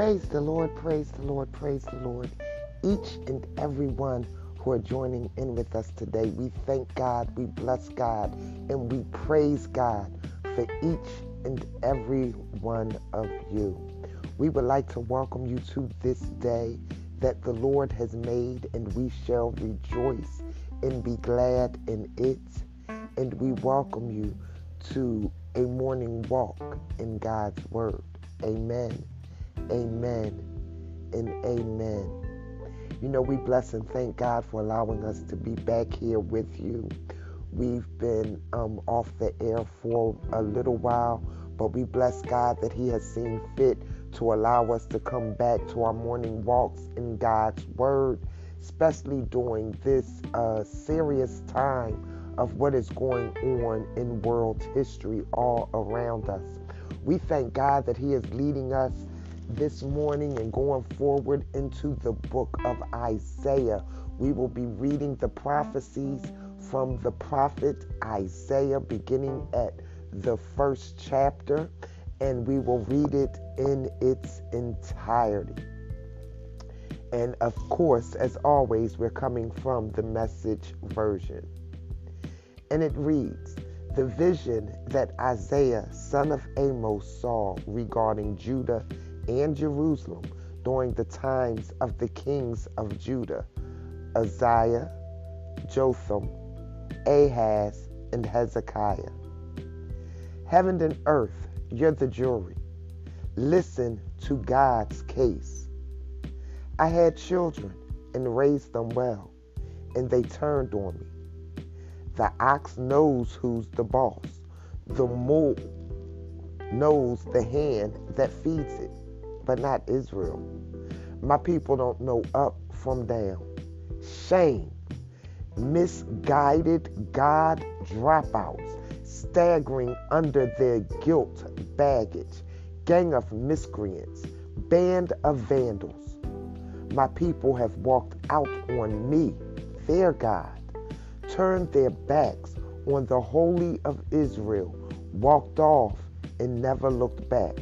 Praise the Lord, praise the Lord, praise the Lord. Each and every one who are joining in with us today, we thank God, we bless God, and we praise God for each and every one of you. We would like to welcome you to this day that the Lord has made, and we shall rejoice and be glad in it. And we welcome you to a morning walk in God's Word. Amen. Amen and amen. You know, we bless and thank God for allowing us to be back here with you. We've been um, off the air for a little while, but we bless God that He has seen fit to allow us to come back to our morning walks in God's Word, especially during this uh, serious time of what is going on in world history all around us. We thank God that He is leading us this morning and going forward into the book of Isaiah. We will be reading the prophecies from the prophet Isaiah, beginning at the first chapter, and we will read it in its entirety. And of course, as always, we're coming from the message version. And it reads The vision that Isaiah, son of Amos, saw regarding Judah and Jerusalem during the times of the kings of Judah Uzziah, Jotham, Ahaz, and Hezekiah. Heaven and earth, you're the jury. Listen to God's case. I had children and raised them well, and they turned on me. The ox knows who's the boss. The mule knows the hand that feeds it but not Israel. My people don't know up from down. Shame, misguided God dropouts, staggering under their guilt baggage, gang of miscreants, band of vandals. My people have walked out on me, their God, turned their backs on the Holy of Israel, walked off and never looked back.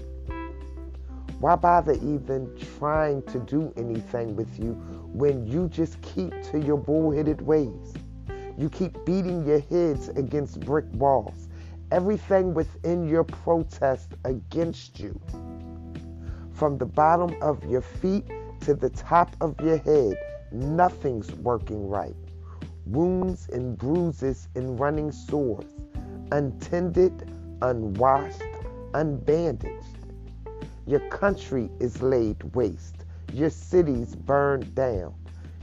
Why bother even trying to do anything with you when you just keep to your bullheaded ways? You keep beating your heads against brick walls. Everything within your protest against you, from the bottom of your feet to the top of your head, nothing's working right. Wounds and bruises and running sores, untended, unwashed, unbandaged. Your country is laid waste. Your cities burned down.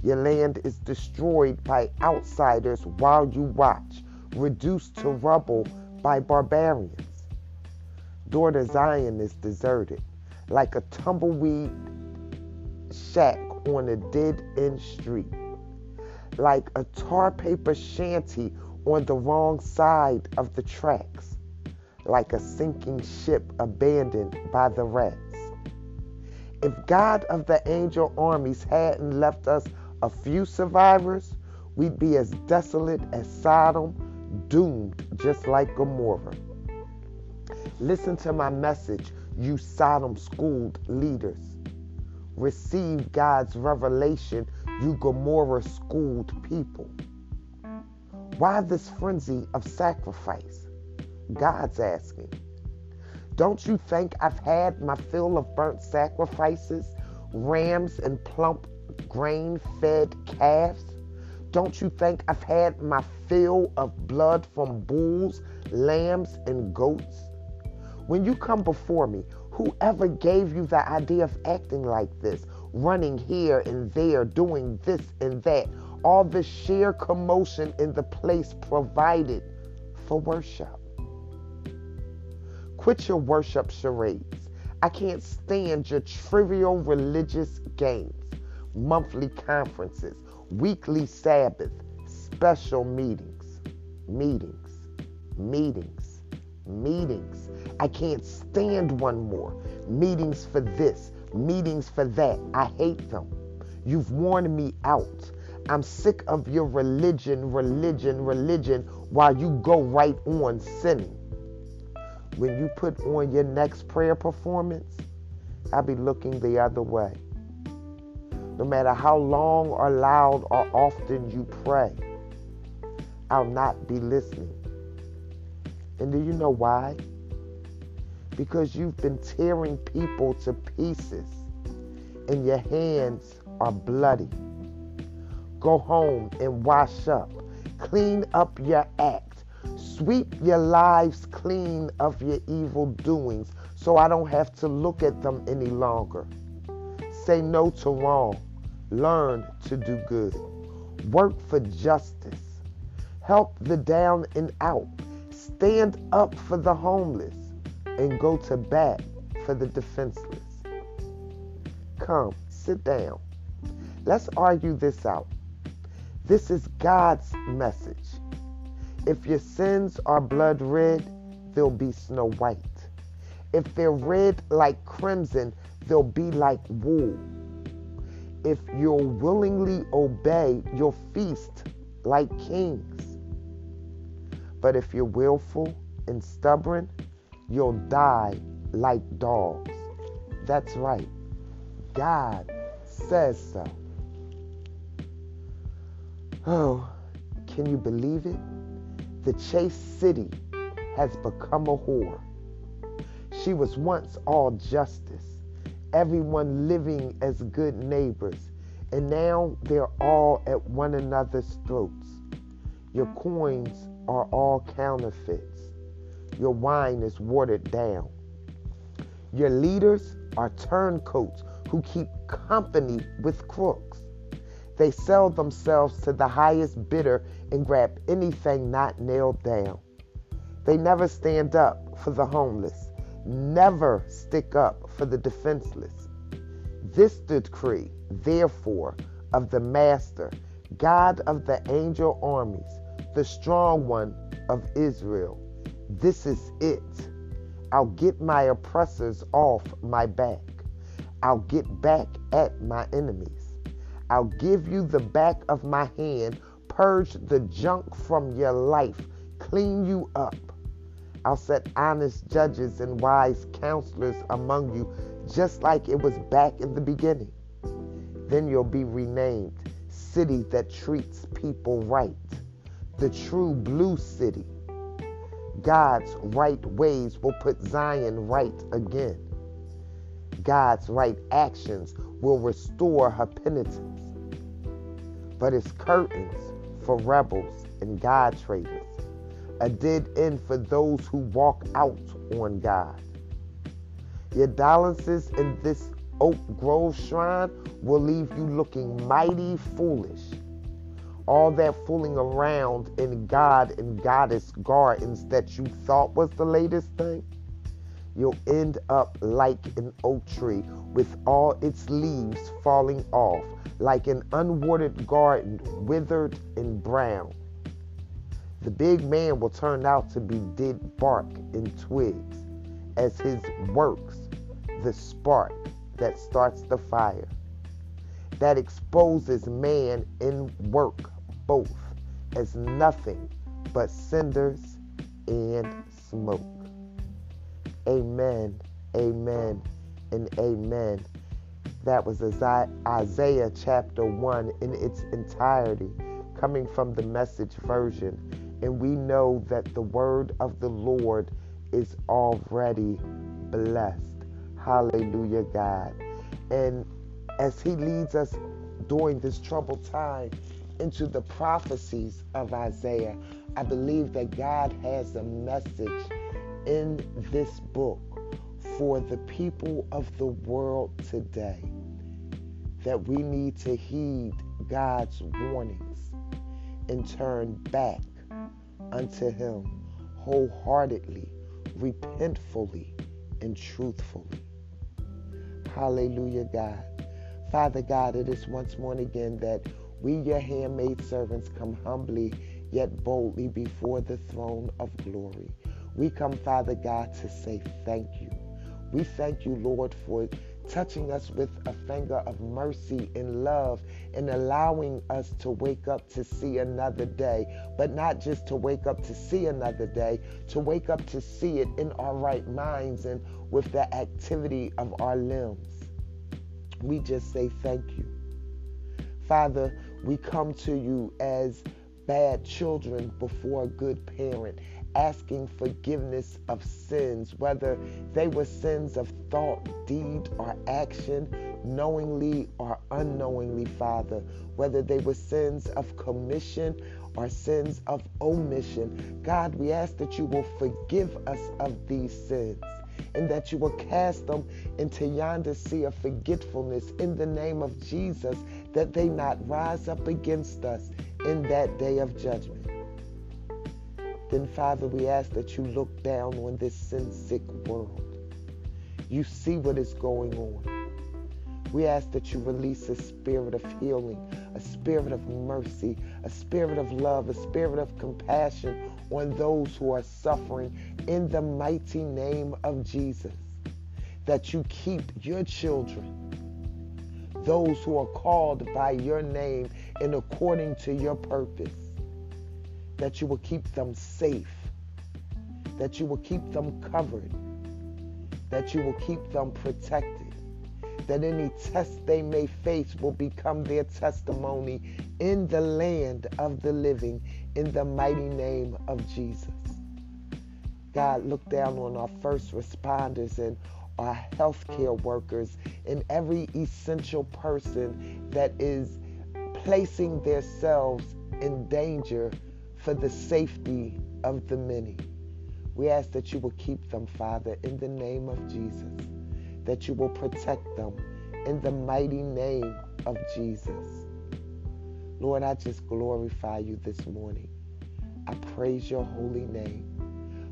Your land is destroyed by outsiders while you watch, reduced to rubble by barbarians. Daughter Zion is deserted, like a tumbleweed shack on a dead end street, like a tar paper shanty on the wrong side of the tracks like a sinking ship abandoned by the rats. If God of the angel armies hadn't left us a few survivors, we'd be as desolate as Sodom, doomed just like Gomorrah. Listen to my message, you Sodom schooled leaders. Receive God's revelation, you Gomorrah schooled people. Why this frenzy of sacrifice? God's asking. Don't you think I've had my fill of burnt sacrifices, rams and plump grain fed calves? Don't you think I've had my fill of blood from bulls, lambs, and goats? When you come before me, whoever gave you the idea of acting like this, running here and there, doing this and that, all the sheer commotion in the place provided for worship? Quit your worship charades. I can't stand your trivial religious games, monthly conferences, weekly Sabbath, special meetings, meetings, meetings, meetings. I can't stand one more. Meetings for this, meetings for that. I hate them. You've worn me out. I'm sick of your religion, religion, religion while you go right on sinning when you put on your next prayer performance, I'll be looking the other way. No matter how long or loud or often you pray, I'll not be listening. And do you know why? Because you've been tearing people to pieces and your hands are bloody. Go home and wash up. Clean up your act. Sweep your lives clean of your evil doings so I don't have to look at them any longer. Say no to wrong. Learn to do good. Work for justice. Help the down and out. Stand up for the homeless and go to bat for the defenseless. Come, sit down. Let's argue this out. This is God's message. If your sins are blood red, they'll be snow white. If they're red like crimson, they'll be like wool. If you'll willingly obey, you'll feast like kings. But if you're willful and stubborn, you'll die like dogs. That's right. God says so. Oh, can you believe it? The Chase City has become a whore. She was once all justice, everyone living as good neighbors, and now they're all at one another's throats. Your coins are all counterfeits. Your wine is watered down. Your leaders are turncoats who keep company with crooks. They sell themselves to the highest bidder and grab anything not nailed down. They never stand up for the homeless, never stick up for the defenseless. This decree, therefore, of the Master, God of the angel armies, the strong one of Israel. This is it. I'll get my oppressors off my back. I'll get back at my enemies. I'll give you the back of my hand, purge the junk from your life, clean you up. I'll set honest judges and wise counselors among you, just like it was back in the beginning. Then you'll be renamed City that treats people right, the true blue city. God's right ways will put Zion right again. God's right actions will restore her penitence. But it's curtains for rebels and God traitors, a dead end for those who walk out on God. Your dalliances in this Oak Grove shrine will leave you looking mighty foolish. All that fooling around in God and Goddess gardens that you thought was the latest thing you'll end up like an oak tree with all its leaves falling off, like an unwatered garden, withered and brown. The big man will turn out to be dead bark and twigs, as his works, the spark that starts the fire, that exposes man in work both as nothing but cinders and smoke. Amen, amen, and amen. That was Isaiah chapter 1 in its entirety, coming from the message version. And we know that the word of the Lord is already blessed. Hallelujah, God. And as He leads us during this troubled time into the prophecies of Isaiah, I believe that God has a message in this book for the people of the world today that we need to heed God's warnings and turn back unto Him wholeheartedly, repentfully, and truthfully. Hallelujah, God. Father God, it is once more and again that we, your handmaid servants, come humbly yet boldly before the throne of glory we come, Father God, to say thank you. We thank you, Lord, for touching us with a finger of mercy and love and allowing us to wake up to see another day. But not just to wake up to see another day, to wake up to see it in our right minds and with the activity of our limbs. We just say thank you. Father, we come to you as bad children before a good parent, asking forgiveness of sins, whether they were sins of thought, deed, or action, knowingly or unknowingly, Father, whether they were sins of commission or sins of omission. God, we ask that you will forgive us of these sins and that you will cast them into yonder sea of forgetfulness in the name of Jesus, that they not rise up against us in that day of judgment. Then, Father, we ask that you look down on this sin sick world. You see what is going on. We ask that you release a spirit of healing, a spirit of mercy, a spirit of love, a spirit of compassion on those who are suffering in the mighty name of Jesus. That you keep your children, those who are called by your name and according to your purpose, that you will keep them safe, that you will keep them covered, that you will keep them protected that any test they may face will become their testimony in the land of the living in the mighty name of Jesus. God, look down on our first responders and our healthcare workers and every essential person that is placing themselves in danger for the safety of the many. We ask that you will keep them, Father, in the name of Jesus, that you will protect them in the mighty name of Jesus. Lord, I just glorify you this morning. I praise your holy name.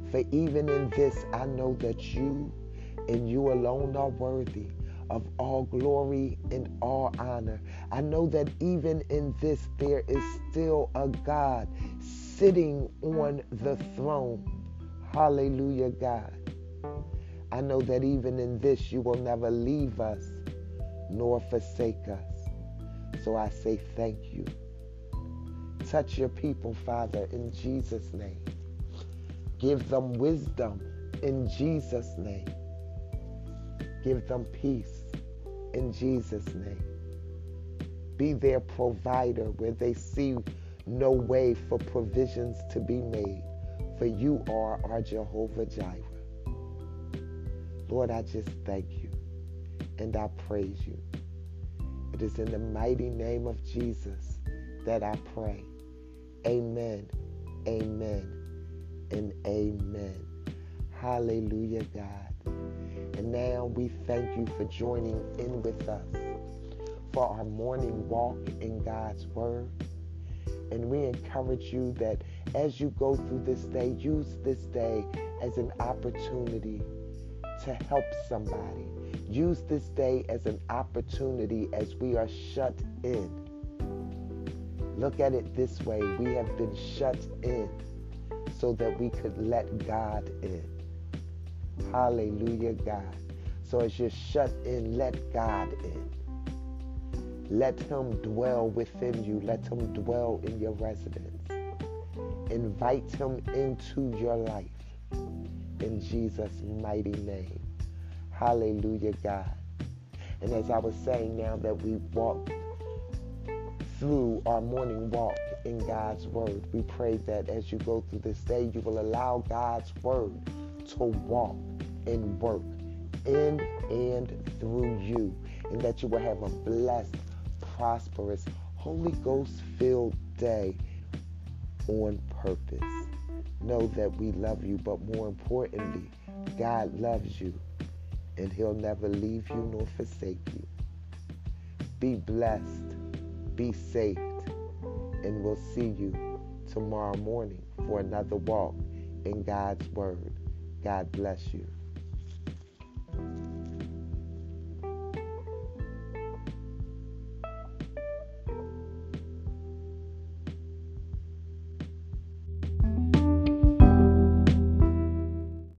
For even in this, I know that you and you alone are worthy of all glory and all honor. I know that even in this, there is still a God sitting on the throne. Hallelujah, God. I know that even in this, you will never leave us nor forsake us. So I say thank you. Touch your people, Father, in Jesus' name. Give them wisdom in Jesus' name. Give them peace in Jesus' name. Be their provider where they see no way for provisions to be made, for you are our Jehovah Jireh. Lord, I just thank you and I praise you. It is in the mighty name of Jesus that I pray. Amen, amen, and amen. Hallelujah, God. And now we thank you for joining in with us for our morning walk in God's Word. And we encourage you that as you go through this day, use this day as an opportunity to help somebody Use this day as an opportunity as we are shut in. Look at it this way we have been shut in so that we could let God in. Hallelujah, God. So as you're shut in, let God in. Let Him dwell within you, let Him dwell in your residence. Invite Him into your life in Jesus' mighty name. Hallelujah, God. And as I was saying, now that we walk through our morning walk in God's Word, we pray that as you go through this day, you will allow God's Word to walk and work in and through you, and that you will have a blessed, prosperous, Holy Ghost filled day on purpose. Know that we love you, but more importantly, God loves you and he'll never leave you nor forsake you. Be blessed, be saved, and we'll see you tomorrow morning for another walk in God's Word. God bless you.